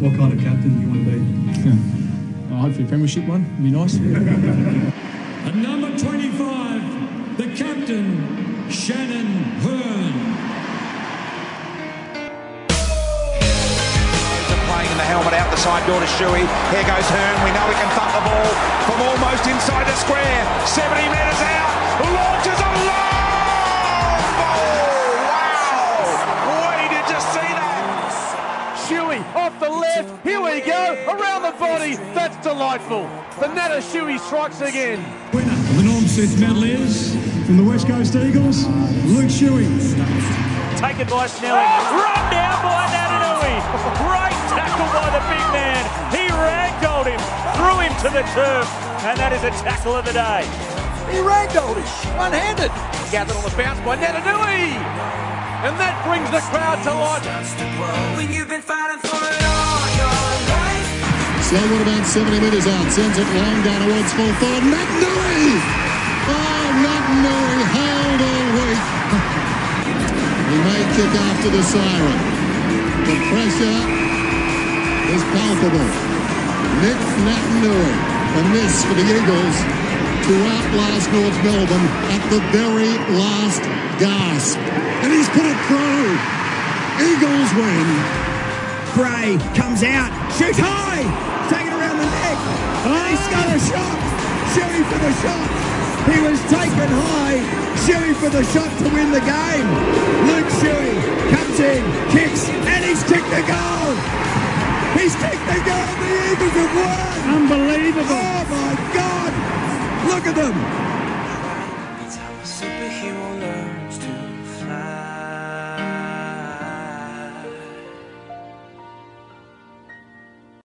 what kind of captain do you want to be? Oh, hopefully, Premiership one would be nice. At number 25, the captain, Shannon Hurn. playing in the helmet out the side door to Shuey. Here goes Hurn. We know he can thump the ball from almost inside the square. 70 metres out. Left. Here we go. Around the body. That's delightful. The Nata Shuey strikes again. Winner of the Norm Smith medal is From the West Coast Eagles, Luke Shuey. Taken by Snelling. Oh! Run down by Naitanui. Great tackle by the big man. He ragdolled him, threw him to the turf, and that is a tackle of the day. He ragdolled him, one-handed. Gathered on the bounce by Naitanui. And that brings the crowd to life. Selwood about 70 metres out, sends it long down towards full forward. Naitanui! Oh, Naitanui held all week. he may kick after the siren. The pressure is palpable. Nic Naitanui, a miss for the Eagles to outlast North Melbourne at the very last gasp. And he's put it through. Eagles win. Bray comes out, shoots high, taken around the neck. And he's got a shot. Shuey for the shot. He was taken high. Shuey for the shot to win the game. Luke Shuey comes in, kicks, and he's kicked the goal. He's kicked the goal. The Eagles have won. Unbelievable. Oh, my God. Look at them.